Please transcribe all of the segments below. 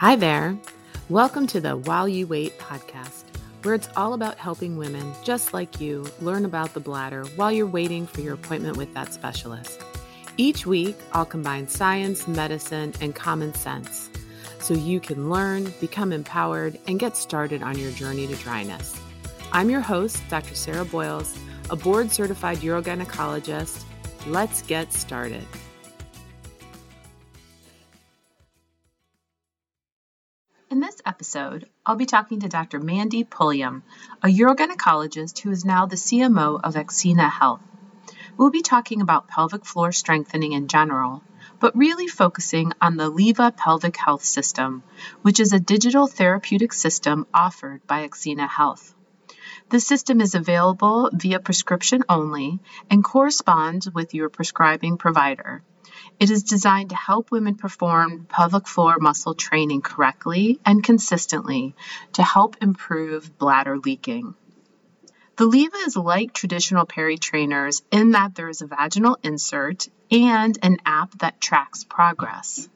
Hi there. Welcome to the While You Wait podcast, where it's all about helping women just like you learn about the bladder while you're waiting for your appointment with that specialist. Each week, I'll combine science, medicine, and common sense so you can learn, become empowered, and get started on your journey to dryness. I'm your host, Dr. Sarah Boyles, a board certified urogynecologist. Let's get started. This episode, I'll be talking to Dr. Mandy Pulliam, a urogynecologist who is now the CMO of Axena Health. We'll be talking about pelvic floor strengthening in general, but really focusing on the Leva Pelvic Health System, which is a digital therapeutic system offered by Axena Health. The system is available via prescription only and corresponds with your prescribing provider. It is designed to help women perform pelvic floor muscle training correctly and consistently to help improve bladder leaking. The Leva is like traditional peri trainers in that there is a vaginal insert and an app that tracks progress.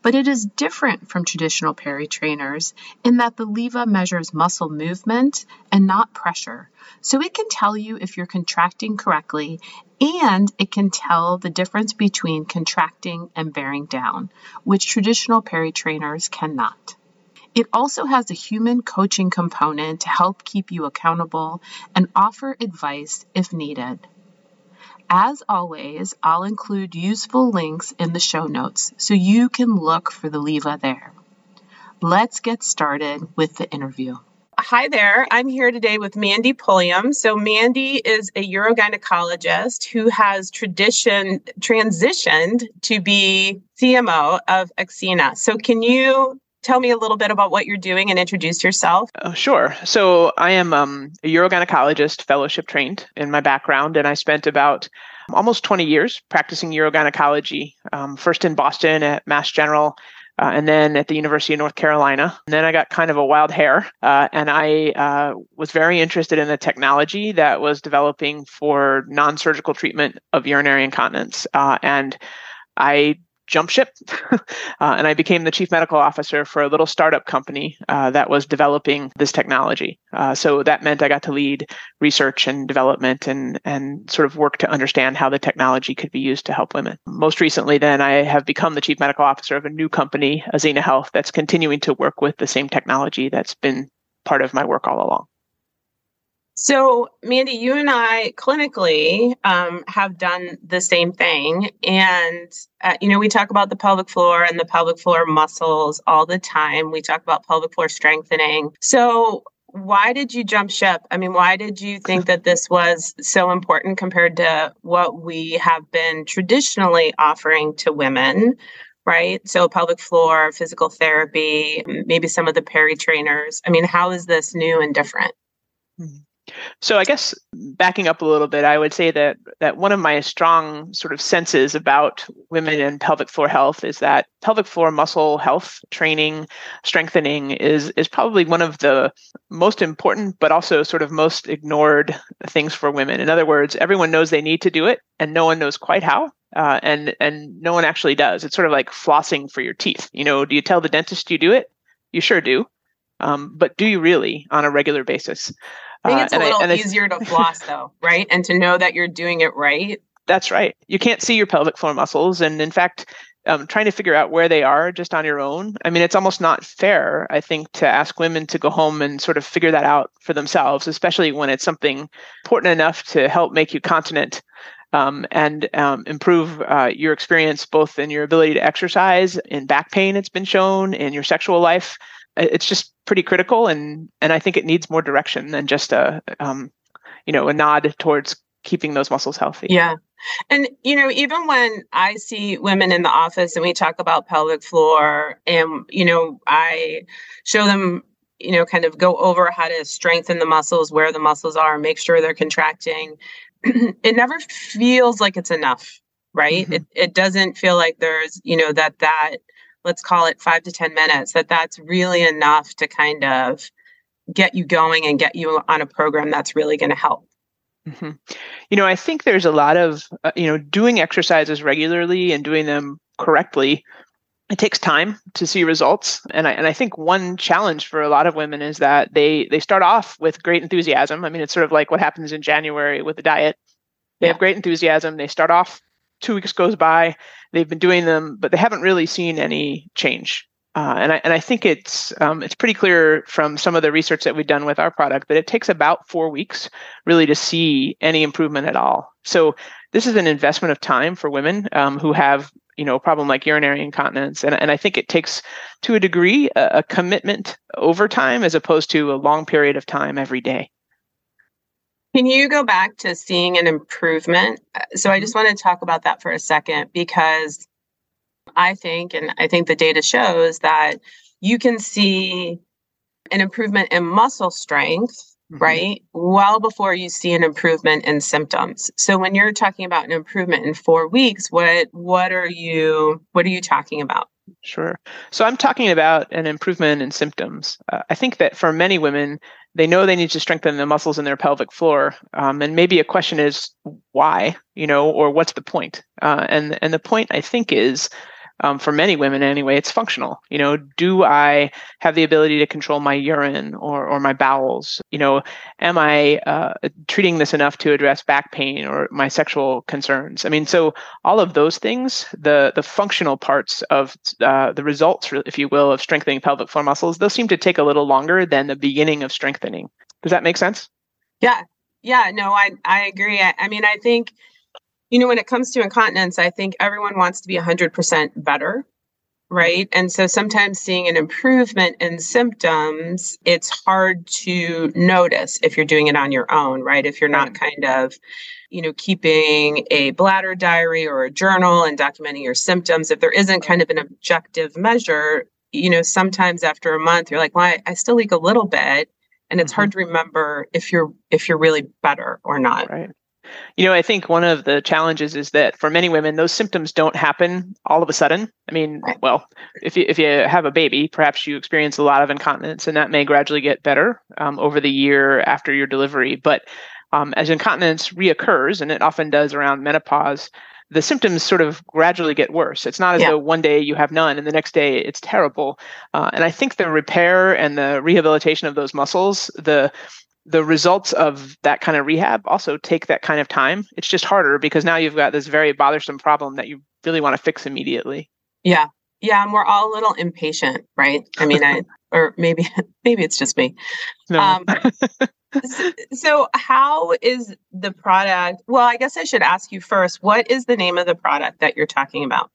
But it is different from traditional peri trainers in that the Leva measures muscle movement and not pressure, so it can tell you if you're contracting correctly and it can tell the difference between contracting and bearing down, which traditional peri trainers cannot. It also has a human coaching component to help keep you accountable and offer advice if needed. As always, I'll include useful links in the show notes so you can look for the Leva there. Let's get started with the interview. Hi there. I'm here today with Mandy Pulliam. So Mandy is a urogynecologist who has tradition transitioned to be CMO of Axena. So can you tell me a little bit about what you're doing and introduce yourself? Uh, sure. So I am um, a urogynecologist, fellowship trained in my background, and I spent about almost 20 years practicing urogynecology, um, first in Boston at Mass General uh, and then at the University of North Carolina. And then I got kind of a wild hair, uh, and I uh, was very interested in the technology that was developing for non surgical treatment of urinary incontinence. Uh, and I jump ship. uh, and I became the chief medical officer for a little startup company uh, that was developing this technology. Uh, so that meant I got to lead research and development and, and sort of work to understand how the technology could be used to help women. Most recently, then, I have become the chief medical officer of a new company, Axena Health, that's continuing to work with the same technology that's been part of my work all along. So, Mandy, you and I clinically um, have done the same thing. And, uh, you know, we talk about the pelvic floor and the pelvic floor muscles all the time. We talk about pelvic floor strengthening. So, why did you jump ship? I mean, why did you think that this was so important compared to what we have been traditionally offering to women? Right. So, pelvic floor, physical therapy, maybe some of the peri trainers. I mean, how is this new and different? So I guess backing up a little bit, I would say that that one of my strong sort of senses about women and pelvic floor health is that pelvic floor muscle health training, strengthening is is probably one of the most important but also sort of most ignored things for women. In other words, everyone knows they need to do it and no one knows quite how. Uh, and and no one actually does. It's sort of like flossing for your teeth. You know, do you tell the dentist you do it? You sure do. Um, but do you really on a regular basis? I think it's uh, a little I, easier to floss though, right? And to know that you're doing it right. That's right. You can't see your pelvic floor muscles. And in fact, um, trying to figure out where they are just on your own. I mean, it's almost not fair, I think, to ask women to go home and sort of figure that out for themselves, especially when it's something important enough to help make you continent um, and um, improve uh, your experience both in your ability to exercise, in back pain, it's been shown, in your sexual life it's just pretty critical and and i think it needs more direction than just a um, you know a nod towards keeping those muscles healthy. Yeah. And you know even when i see women in the office and we talk about pelvic floor and you know i show them you know kind of go over how to strengthen the muscles where the muscles are make sure they're contracting it never feels like it's enough right? Mm-hmm. it, it doesn't feel like there's you know that that let's call it five to 10 minutes, that that's really enough to kind of get you going and get you on a program that's really going to help. Mm-hmm. You know, I think there's a lot of, uh, you know, doing exercises regularly and doing them correctly it takes time to see results and I, and I think one challenge for a lot of women is that they they start off with great enthusiasm i mean it's sort of like what happens in january with the diet they yeah. have great enthusiasm they start off two weeks goes by they've been doing them but they haven't really seen any change uh, and, I, and I think it's um, it's pretty clear from some of the research that we've done with our product that it takes about four weeks really to see any improvement at all. So this is an investment of time for women um, who have you know a problem like urinary incontinence, and, and I think it takes to a degree a, a commitment over time as opposed to a long period of time every day. Can you go back to seeing an improvement? So I mm-hmm. just want to talk about that for a second because I think, and I think the data shows that you can see an improvement in muscle strength, mm-hmm. right? Well before you see an improvement in symptoms. So when you're talking about an improvement in four weeks, what what are you what are you talking about? Sure. So I'm talking about an improvement in symptoms. Uh, I think that for many women, they know they need to strengthen the muscles in their pelvic floor, um, and maybe a question is why, you know, or what's the point? Uh, and and the point I think is um, for many women anyway, it's functional. You know, do I have the ability to control my urine or, or my bowels? You know, am I uh, treating this enough to address back pain or my sexual concerns? I mean, so all of those things, the the functional parts of uh, the results, if you will, of strengthening pelvic floor muscles, those seem to take a little longer than the beginning of strengthening. Does that make sense? Yeah, yeah. No, I I agree. I, I mean, I think you know, when it comes to incontinence, I think everyone wants to be 100% better, right? And so sometimes seeing an improvement in symptoms, it's hard to notice if you're doing it on your own, right? If you're not kind of, you know, keeping a bladder diary or a journal and documenting your symptoms, if there isn't kind of an objective measure, you know, sometimes after a month, you're like, well, I, I still leak a little bit. And it's mm-hmm. hard to remember if you're if you're really better or not. Right. You know, I think one of the challenges is that for many women, those symptoms don't happen all of a sudden. I mean, well, if you if you have a baby, perhaps you experience a lot of incontinence, and that may gradually get better um, over the year after your delivery. But um, as incontinence reoccurs, and it often does around menopause, the symptoms sort of gradually get worse. It's not as yeah. though one day you have none and the next day it's terrible. Uh, and I think the repair and the rehabilitation of those muscles, the the results of that kind of rehab also take that kind of time. It's just harder because now you've got this very bothersome problem that you really want to fix immediately. Yeah. Yeah, and we're all a little impatient, right? I mean, I or maybe maybe it's just me. No. Um, so, so, how is the product? Well, I guess I should ask you first. What is the name of the product that you're talking about?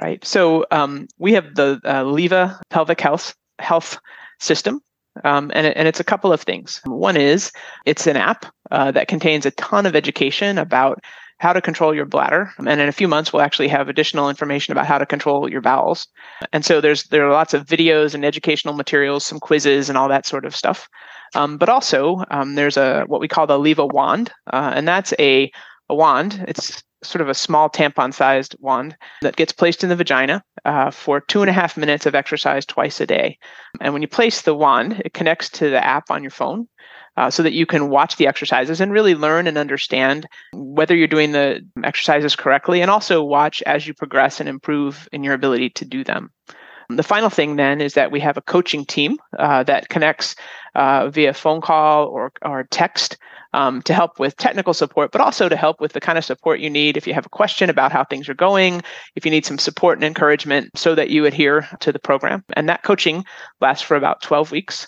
Right. So um, we have the uh, Leva Pelvic Health Health System, um, and, and it's a couple of things. One is it's an app uh, that contains a ton of education about how to control your bladder. And in a few months, we'll actually have additional information about how to control your bowels. And so there's there are lots of videos and educational materials, some quizzes, and all that sort of stuff. Um, but also um, there's a what we call the Leva wand, uh, and that's a a wand. It's sort of a small tampon sized wand that gets placed in the vagina uh, for two and a half minutes of exercise twice a day. And when you place the wand, it connects to the app on your phone. Uh, so that you can watch the exercises and really learn and understand whether you're doing the exercises correctly and also watch as you progress and improve in your ability to do them. The final thing then is that we have a coaching team uh, that connects uh, via phone call or, or text um, to help with technical support, but also to help with the kind of support you need if you have a question about how things are going, if you need some support and encouragement so that you adhere to the program. And that coaching lasts for about 12 weeks.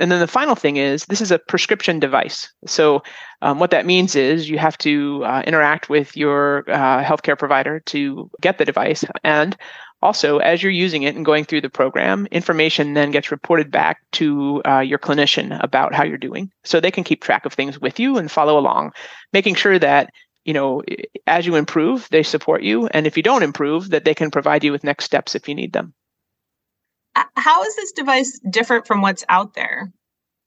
And then the final thing is this is a prescription device. So, um, what that means is you have to uh, interact with your uh, healthcare provider to get the device. And also, as you're using it and going through the program, information then gets reported back to uh, your clinician about how you're doing. So they can keep track of things with you and follow along, making sure that you know as you improve they support you. And if you don't improve that they can provide you with next steps if you need them. How is this device different from what's out there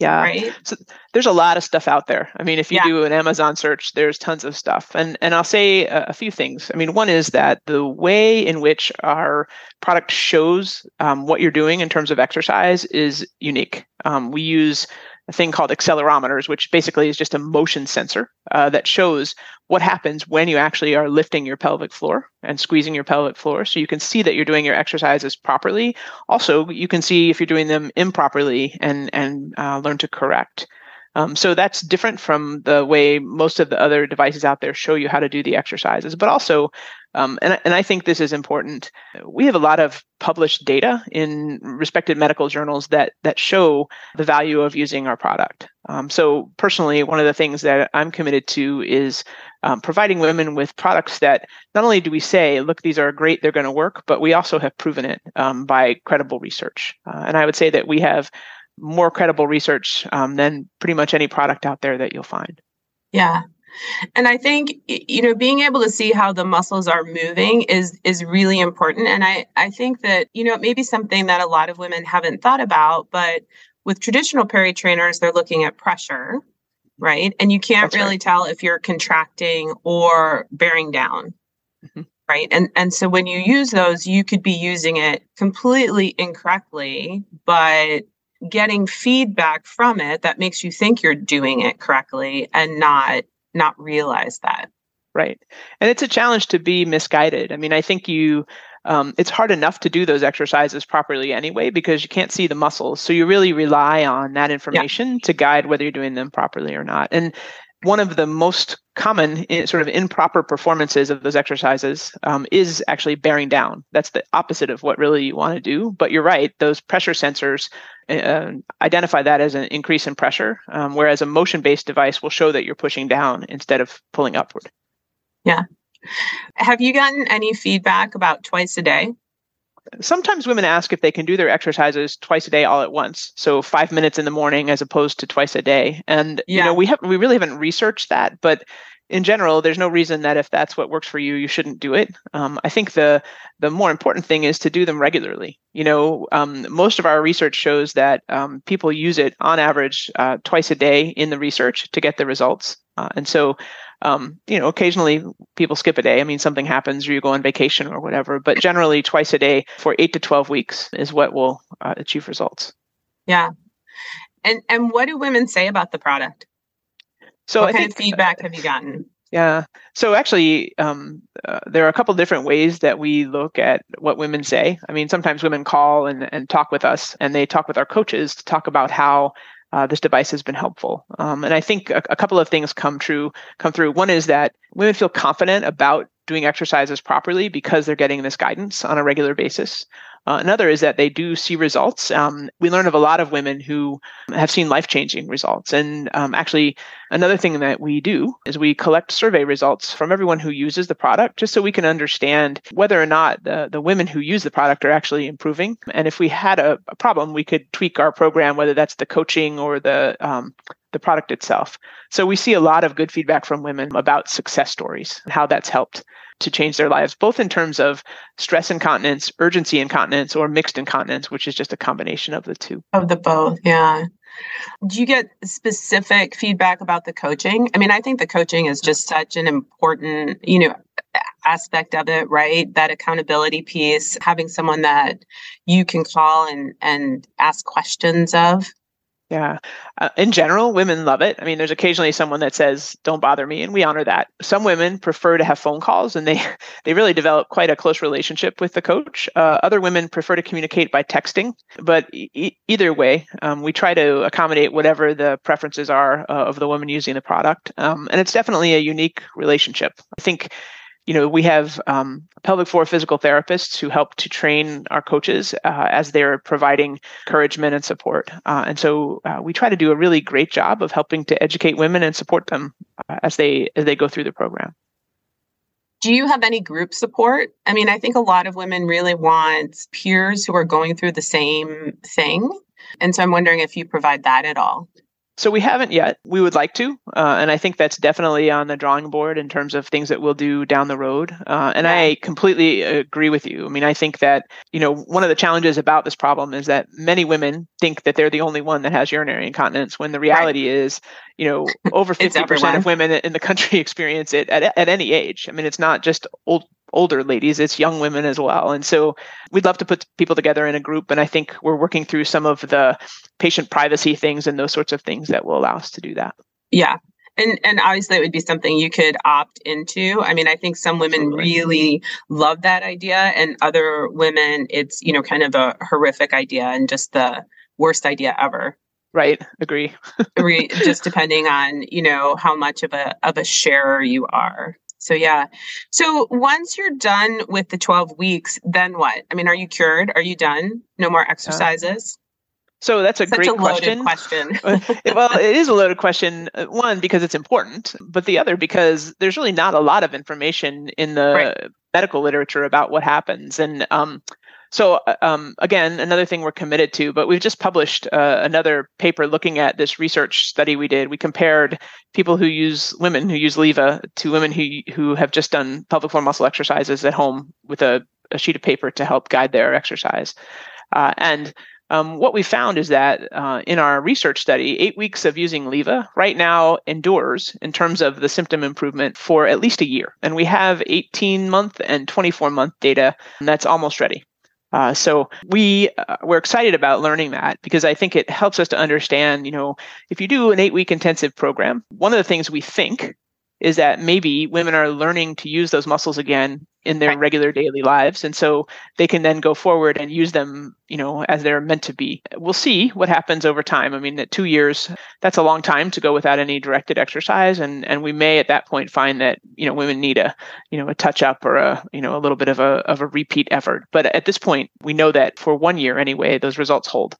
yeah. Right. So there's a lot of stuff out there. I mean, if you yeah. do an Amazon search, there's tons of stuff. And and I'll say a, a, few things. I mean, one is that the way in which our product shows um, what you're doing in terms of exercise is unique. Um, we use a thing called accelerometers, which basically is just a motion sensor uh, that shows what happens when you actually are lifting your pelvic floor and squeezing your pelvic floor. So you can see that you're doing your exercises properly. Also, you can see if you're doing them improperly and and uh, learn to correct. Um, so that's different from the way most of the other devices out there show you how to do the exercises. But also, um, and, and I think this is important, we have a lot of published data in respected medical journals that that show the value of using our product. Um, so personally, one of the things that I'm committed to is um, providing women with products that not only do we say, look, these are great, they're going to work, but we also have proven it um, by credible research. Uh, and I would say that we have more credible research um, than pretty much any product out there that you'll find. Yeah. And I think you know being able to see how the muscles are moving is is really important and I I think that you know it may be something that a lot of women haven't thought about but with traditional peri trainers they're looking at pressure right and you can't That's really right. tell if you're contracting or bearing down mm-hmm. right and and so when you use those you could be using it completely incorrectly but getting feedback from it that makes you think you're doing it correctly and not not realize that. Right. And it's a challenge to be misguided. I mean i think you um, it's hard enough to do those exercises properly anyway because you can't see the muscles. So you really rely on that information yeah. to guide whether you're doing them properly or not. And one of the most common eh, sort of improper performances of those exercises um, is actually bearing down. That's the opposite of what really you want to do. But you're right; those pressure sensors uh, identify that as an increase in pressure, um, whereas a motion-based device will show that you're pushing down instead of pulling upward. Yeah. Have you gotten any feedback about twice a day? Sometimes women ask if they can do their exercises twice a day all at once. So five minutes in the morning as opposed to twice a day. And yeah. you know we have we really haven't researched that but in general there's no reason that if that's what works for you you shouldn't do it. Um, i think the the more important thing is to do them regularly. You know um, most of our research shows that um, people use it on average uh, twice a day in the research to get the results. Uh, and so um, you know, occasionally people skip a day. I mean, something happens or you go on vacation or whatever, but generally twice a day for eight to 12 weeks is what will uh, achieve results. Yeah. And, and what do women say about the product? So what I kind think, of feedback have you gotten? Yeah. So actually, um, uh, there are a couple different ways that we look at what women say. I mean, sometimes women call and, and talk with us, and they talk with our coaches to talk about how uh, this device has been helpful. Um, and I think a, a, couple of things come true come through. One is that women feel confident about doing exercises properly because they're getting this guidance on a regular basis. Uh, another is that they do see results. Um, we learn of a lot of women who have seen life changing results. And um, actually, another thing that we do is we collect survey results from everyone who uses the product just so we can understand whether or not the, the women who use the product are actually improving. And if we had a, a problem, we could tweak our program, whether that's the coaching or the um, the product itself. So we see a lot of good feedback from women about success stories and how that's helped to change their lives, both in terms of stress incontinence, urgency incontinence, or mixed incontinence, which is just a combination of the two. Of the both, yeah. Do you get specific feedback about the coaching? I mean, I think the coaching is just such an important, you know, aspect of it, right? That accountability piece, having someone that you can call and and ask questions of yeah. Uh, in general, women love it. I mean, there's occasionally someone that says, "Don't bother me," and we honor that. Some women prefer to have phone calls, and they they really develop quite a close relationship with the coach. Uh, other women prefer to communicate by texting, but e- either way, um, we try to accommodate whatever the preferences are uh, of the woman using the product. Um, and it's definitely a unique relationship. I think you know, we have um, pelvic floor physical therapists who help to train our coaches uh, as they're providing encouragement and support. Uh, and so uh, we try to do a really great job of helping to educate women and support them uh, as they as they go through the program. Do you have any group support? I mean, I think a lot of women really want peers who are going through the same thing. And so I'm wondering if you provide that at all. So we haven't yet. We would like to, uh, and I think that's definitely on the drawing board in terms of things that we'll do down the road. Uh, and yeah. I completely agree with you. I mean, I think that you know one of the challenges about this problem is that many women think that they're the only one that has urinary incontinence, when the reality right. is, you know, over fifty percent of women in the country experience it at at any age. I mean, it's not just old older ladies, it's young women as well. And so we'd love to put people together in a group. And I think we're working through some of the patient privacy things and those sorts of things that will allow us to do that. Yeah. And and obviously it would be something you could opt into. I mean, I think some women really love that idea and other women it's, you know, kind of a horrific idea and just the worst idea ever. Right. Agree. Agree just depending on, you know, how much of a of a sharer you are. So yeah. So once you're done with the 12 weeks, then what? I mean, are you cured? Are you done? No more uh, exercises? So that's a Such great a question. question. well, it is a loaded question. Uh, one because it's important, but the other because there's really not a lot of information in the right. medical literature about what happens. And um, so uh, um, again, another thing we're committed to, but we've just published uh, another paper looking at this research study we did. We compared people who use women who use Leva to women who who have just done pelvic floor muscle exercises at home with a, a sheet of paper to help guide their exercise. Uh, and um, what we found is that uh, in our research study, eight weeks of using Leva right now endures in terms of the symptom improvement for at least a year. And we have 18 month and 24 month data and that's almost ready. Uh, so we uh, we're excited about learning that because I think it helps us to understand, you know, if you do an eight week intensive program, one of the things we think is that maybe women are learning to use those muscles again in their regular daily lives. And so they can then go forward and use them you know as they're meant to be. We'll see what happens over time. I mean at two years that's a long time to go without any directed exercise. And and we may at that point find that you know women need a you know a touch up or a you know a little bit of a of a repeat effort. But at this point we know that for one year anyway those results hold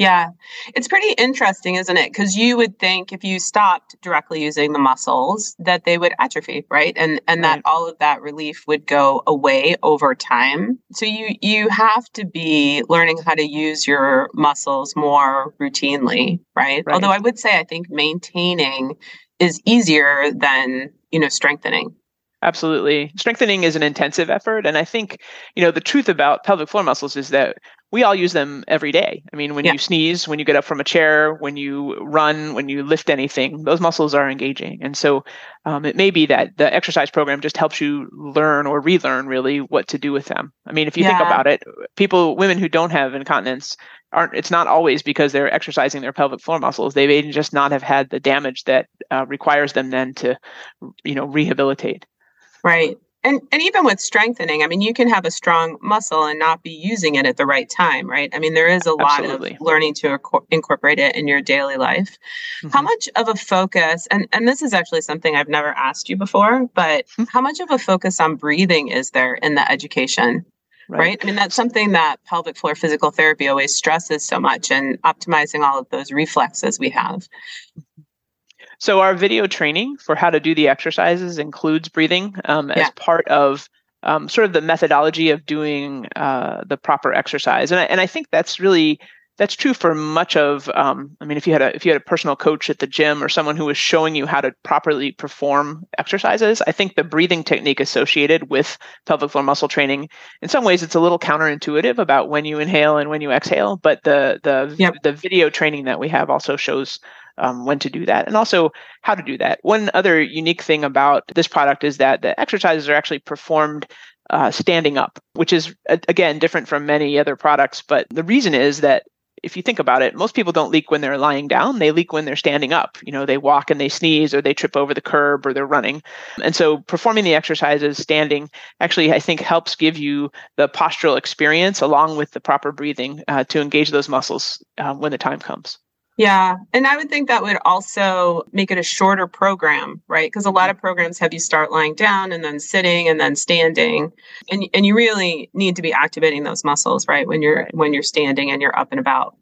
yeah, it's pretty interesting, isn't it? Because you would think if you stopped directly using the muscles that they would atrophy, right? And and right. that all of that relief would go away over time. So you you have to be learning how to use your muscles more routinely, right? right? Although I would say I think maintaining is easier than, you know, strengthening. Absolutely. Strengthening is an intensive effort. And I think, you know, the truth about pelvic floor muscles is that we all use them every day. I mean, when yeah. you sneeze, when you get up from a chair, when you run, when you lift anything, those muscles are engaging. And so um, it may be that the exercise program just helps you learn or relearn really what to do with them. I mean, if you yeah. think about it, people, women who don't have incontinence, aren't it's not always because they're exercising their pelvic floor muscles they may just not have had the damage that uh, requires them then to you know rehabilitate right and and even with strengthening i mean you can have a strong muscle and not be using it at the right time right i mean there is a Absolutely. lot of learning to incorporate it in your daily life mm-hmm. how much of a focus and and this is actually something i've never asked you before but mm-hmm. how much of a focus on breathing is there in the education right. right i mean that's something that pelvic floor physical therapy always stresses so much and optimizing all of those reflexes we have so our video training for how to do the exercises includes breathing um, yeah. as part of um, sort of the methodology of doing uh, the proper exercise, and I, and I think that's really that's true for much of. Um, I mean, if you had a if you had a personal coach at the gym or someone who was showing you how to properly perform exercises, I think the breathing technique associated with pelvic floor muscle training, in some ways, it's a little counterintuitive about when you inhale and when you exhale. But the the yep. the video training that we have also shows um, when to do that and also how to do that. One other unique thing about this product is that the exercises are actually performed uh, standing up, which is, again, different from many other products. But the reason is that if you think about it, most people don't leak when they're lying down. They leak when they're standing up. You know, they walk and they sneeze or they trip over the curb or they're running. And so performing the exercises standing actually, I think, helps give you the postural experience along with the proper breathing uh, to engage those muscles uh, when the time comes. Yeah. And I would think that would also make it a shorter program, right? Because a lot of programs have you start lying down and then sitting and then standing. And and you really need to be activating those muscles, right? When you're right. when you're standing and you're up and about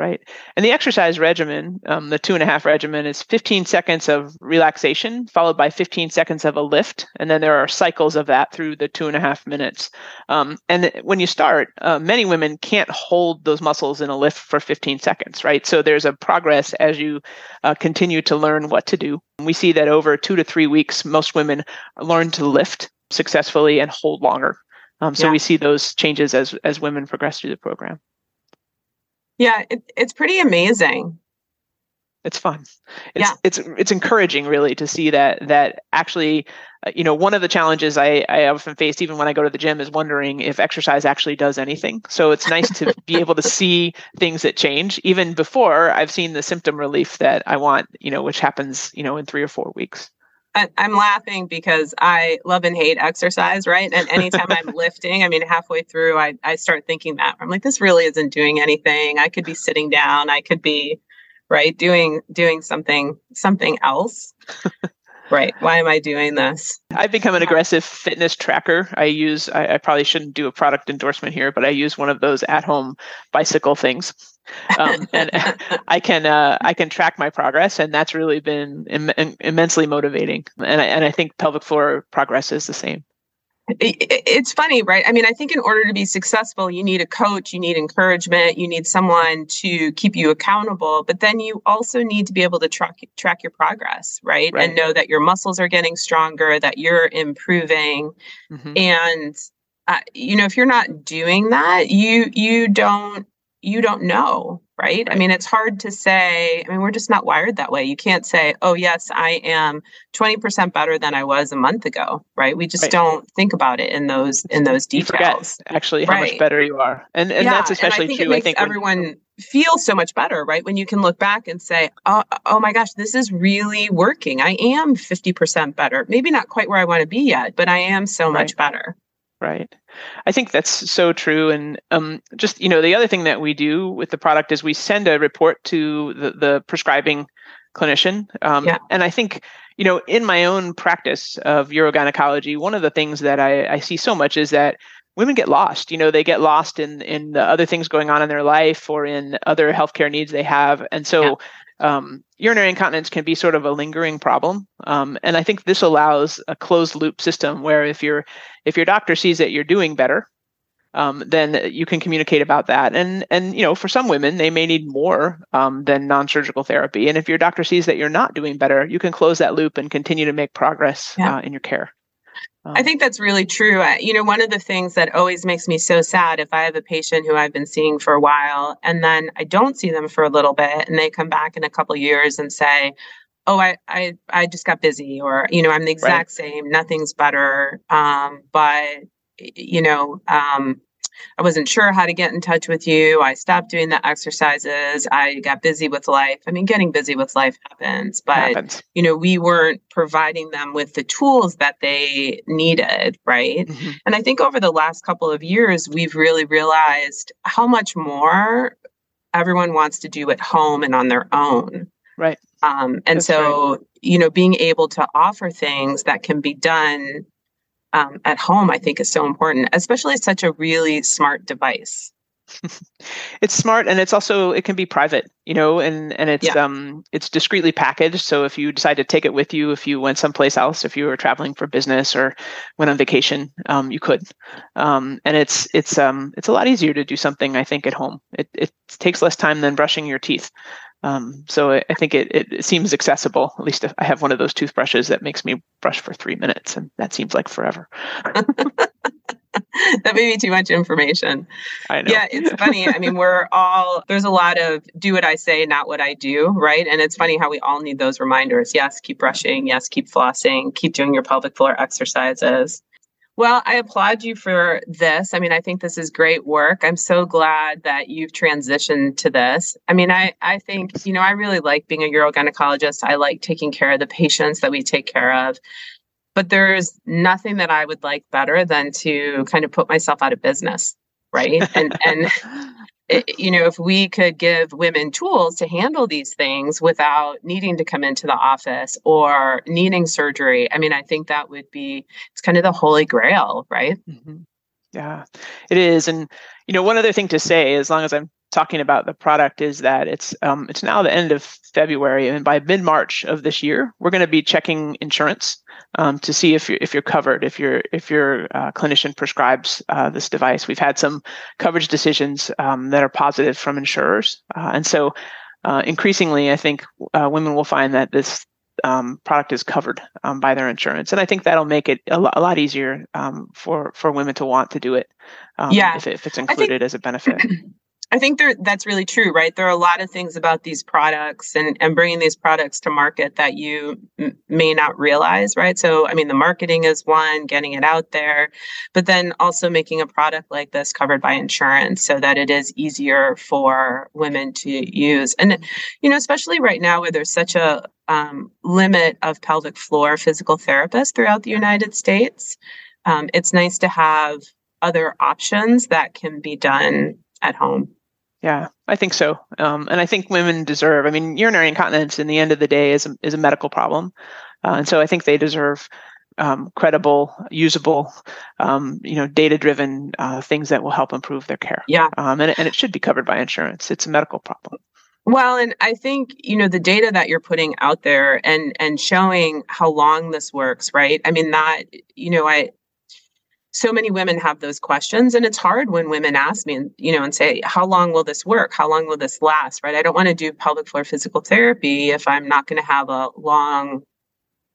right? And the exercise regimen, um, the two and a half regimen, is 15 seconds of relaxation followed by 15 seconds of a lift, and then there are cycles of that through the two and a half minutes. Um, and when you start, uh, many women can't hold those muscles in a lift for 15 seconds, right? So there's a progress as you uh, continue to learn what to do. We see that over two to three weeks, most women learn to lift successfully and hold longer. Um, so yeah. we see those changes as as women progress through the program. Yeah, it, it's pretty amazing. it's fun it's yeah. it's it's encouraging really to see that that actually uh, you know one of the challenges I, I often face even when i go to the gym is wondering if exercise actually does anything so it's nice to be able to see things that change even before i've seen the symptom relief that i want you know which happens you know in three or four weeks I'm laughing because I love and hate exercise, right? And anytime I'm lifting, I mean, halfway through, I, I start thinking that I'm like, this really isn't doing anything. I could be sitting down. I could be, right, doing doing something something else. right. Why am I doing this? I've become an aggressive fitness tracker. I use. I, I probably shouldn't do a product endorsement here, but I use one of those at-home bicycle things um, and I can uh, I can track my progress, and that's really been Im- immensely motivating. And I, and I think pelvic floor progress is the same. It's funny, right? I mean, I think in order to be successful, you need a coach, you need encouragement, you need someone to keep you accountable, but then you also need to be able to track track your progress, right? right. And know that your muscles are getting stronger, that you're improving, mm-hmm. and uh, you know, if you're not doing that, you you don't you don't know, right? I mean, it's hard to say. I mean, we're just not wired that way. You can't say, oh, yes, I am 20% better than I was a month ago, right? We just right. don't think about it in those in those details. actually how right. much better you are. And and yeah, that's especially and I think true. I think everyone when, feel so much better, right? When you can look back and say, oh, oh my gosh, this is really working. I am 50% better. Maybe not quite where I want to be yet, but I am so right. much better. Right. I think that's so true. And um, just, you know, the other thing that we do with the product is we send a report to the, the prescribing clinician. Um, yeah. And I think, you know, in my own practice of urogynecology, one of the things that I, I see so much is that women get lost. You know, they get lost in in the other things going on in their life or in other healthcare needs they have. And so yeah um, urinary incontinence can be sort of a lingering problem, um, and I think this allows a closed loop system where if your if your doctor sees that you're doing better, um, then you can communicate about that. And and you know, for some women, they may need more um, than non-surgical therapy. And if your doctor sees that you're not doing better, you can close that loop and continue to make progress yeah. uh, in your care. Um, I think that's really true. You know, one of the things that always makes me so sad if I have a patient who I've been seeing for a while and then I don't see them for a little bit and they come back in a couple years and say, "Oh, I I I just got busy," or you know, I'm the exact right. same, nothing's better. Um, but you know, um, I wasn't sure how to get in touch with you. I stopped doing the exercises. I got busy with life. I mean, getting busy with life happens, but happens. you know, we weren't providing them with the tools that they needed, right? Mm-hmm. And I think over the last couple of years, we've really realized how much more everyone wants to do at home and on their own. Right. Um, and That's so, right. you know, being able to offer things that can be done um, at home, I think is so important, especially such a really smart device. it's smart and it's also it can be private you know and and it's yeah. um it's discreetly packaged so if you decide to take it with you if you went someplace else if you were traveling for business or went on vacation um you could um and it's it's um it's a lot easier to do something i think at home it it takes less time than brushing your teeth um, so I, I think it, it seems accessible. At least I have one of those toothbrushes that makes me brush for three minutes, and that seems like forever. that may be too much information. I know. Yeah, it's funny. I mean, we're all there's a lot of do what I say, not what I do, right? And it's funny how we all need those reminders. Yes, keep brushing. Yes, keep flossing. Keep doing your pelvic floor exercises. Well, I applaud you for this. I mean, I think this is great work. I'm so glad that you've transitioned to this. I mean, I, I think, you know, I really like being a urogynecologist. I like taking care of the patients that we take care of. But there's nothing that I would like better than to kind of put myself out of business. Right. And and you know, if we could give women tools to handle these things without needing to come into the office or needing surgery, I mean, I think that would be it's kind of the holy grail, right? Mm-hmm. Yeah, it is. And you know, one other thing to say, as long as I'm talking about the product, is that it's um, it's now the end of February, and by mid March of this year, we're going to be checking insurance um, to see if you're if you're covered, if your if your uh, clinician prescribes uh, this device. We've had some coverage decisions um, that are positive from insurers, uh, and so uh, increasingly, I think uh, women will find that this um, product is covered um, by their insurance, and I think that'll make it a, lo- a lot easier um, for for women to want to do it. Um, yeah, if, it, if it's included think, as a benefit. I think there, that's really true, right? There are a lot of things about these products and, and bringing these products to market that you m- may not realize, right? So, I mean, the marketing is one, getting it out there, but then also making a product like this covered by insurance so that it is easier for women to use. And, you know, especially right now where there's such a um, limit of pelvic floor physical therapists throughout the United States, um, it's nice to have other options that can be done at home. Yeah, I think so. Um, and I think women deserve, I mean, urinary incontinence in the end of the day is a, is a medical problem. Uh, and so I think they deserve um, credible, usable, um, you know, data-driven uh, things that will help improve their care. Yeah. Um, and, and it should be covered by insurance. It's a medical problem. Well, and I think you know the data that you're putting out there and and showing how long this works, right? I mean that you know I so many women have those questions and it's hard when women ask me and you know and say how long will this work how long will this last right i don't want to do pelvic floor physical therapy if i'm not going to have a long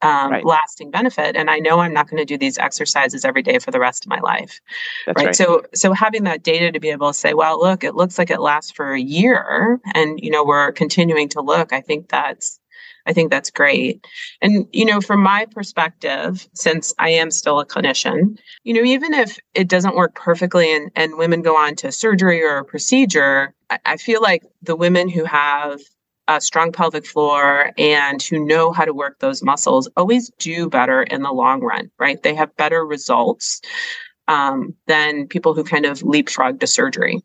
um, right. lasting benefit and i know i'm not going to do these exercises every day for the rest of my life right? right? so so having that data to be able to say well look it looks like it lasts for a year and you know we're continuing to look i think that's I think that's great. And, you know, from my perspective, since I am still a clinician, you know, even if it doesn't work perfectly and, and women go on to surgery or a procedure, I, I feel like the women who have a strong pelvic floor and who know how to work those muscles always do better in the long run, right? They have better results um, than people who kind of leapfrog to surgery.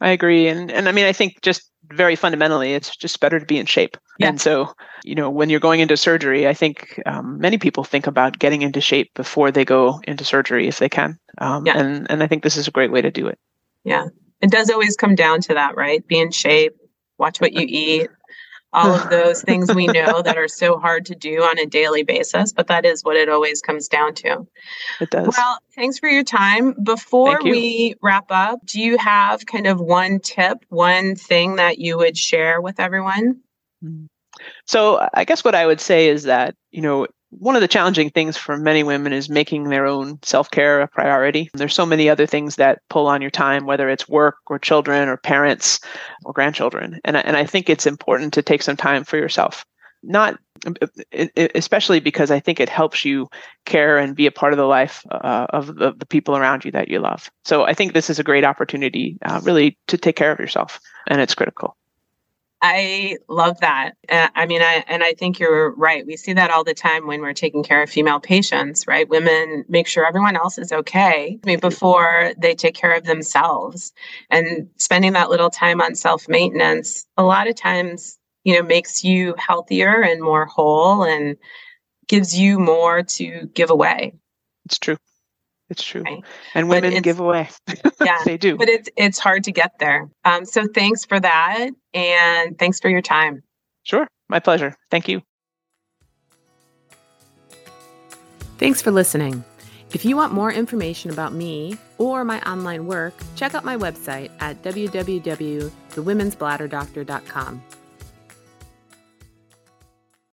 I agree. And, and I mean, I think just very fundamentally, it's just better to be in shape. Yeah. And so, you know, when you're going into surgery, I think um, many people think about getting into shape before they go into surgery if they can. Um, yeah. and, and I think this is a great way to do it. Yeah. It does always come down to that, right? Be in shape, watch what you eat, all of those things we know that are so hard to do on a daily basis, but that is what it always comes down to. It does. Well, thanks for your time. Before we wrap up, do you have kind of one tip, one thing that you would share with everyone? Mm. So, I guess what I would say is that, you know, one of the challenging things for many women is making their own self care a priority. There's so many other things that pull on your time, whether it's work or children or parents or grandchildren. And, and I think it's important to take some time for yourself. Not especially because I think it helps you care and be a part of the life uh, of the, the, people around you that you love. So I think this is a great opportunity, uh, really, to take care of yourself, and it's critical. I love that. Uh, I mean, I, and I think you're right. We see that all the time when we're taking care of female patients, right? Women make sure everyone else is okay before they take care of themselves. And spending that little time on self maintenance, a lot of times, you know, makes you healthier and more whole and gives you more to give away. It's true. It's true. Right. And women give away. yeah, they do. But it's it's hard to get there. Um, so thanks for that, and thanks for your time. Sure, my pleasure. Thank you. Thanks for listening. If you want more information about me or my online work, check out my website at www.thewomensbladderdoctor.com.